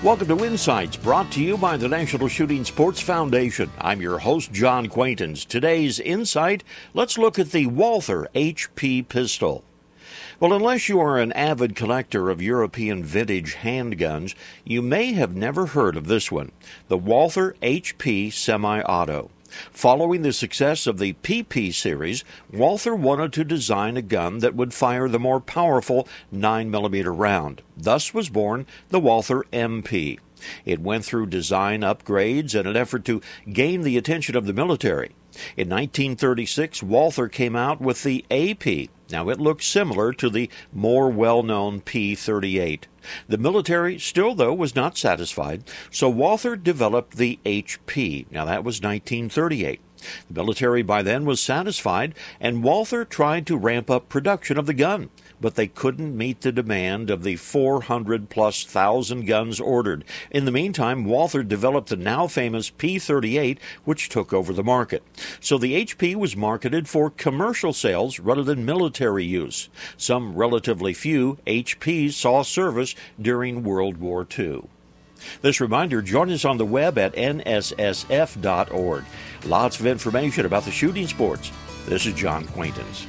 Welcome to Insights, brought to you by the National Shooting Sports Foundation. I'm your host, John Quaintance. Today's Insight, let's look at the Walther HP pistol. Well, unless you are an avid collector of European vintage handguns, you may have never heard of this one, the Walther HP Semi Auto. Following the success of the PP series, Walther wanted to design a gun that would fire the more powerful 9mm round. Thus was born the Walther MP. It went through design upgrades in an effort to gain the attention of the military. In 1936, Walther came out with the AP. Now, it looks similar to the more well known P 38. The military still, though, was not satisfied, so Walther developed the HP. Now, that was 1938. The military by then was satisfied, and Walther tried to ramp up production of the gun but they couldn't meet the demand of the 400 plus thousand guns ordered. In the meantime, Walther developed the now famous P 38, which took over the market. So the HP was marketed for commercial sales rather than military use. Some relatively few HPs saw service during World War II. This reminder join us on the web at nssf.org. Lots of information about the shooting sports. This is John Quaintance.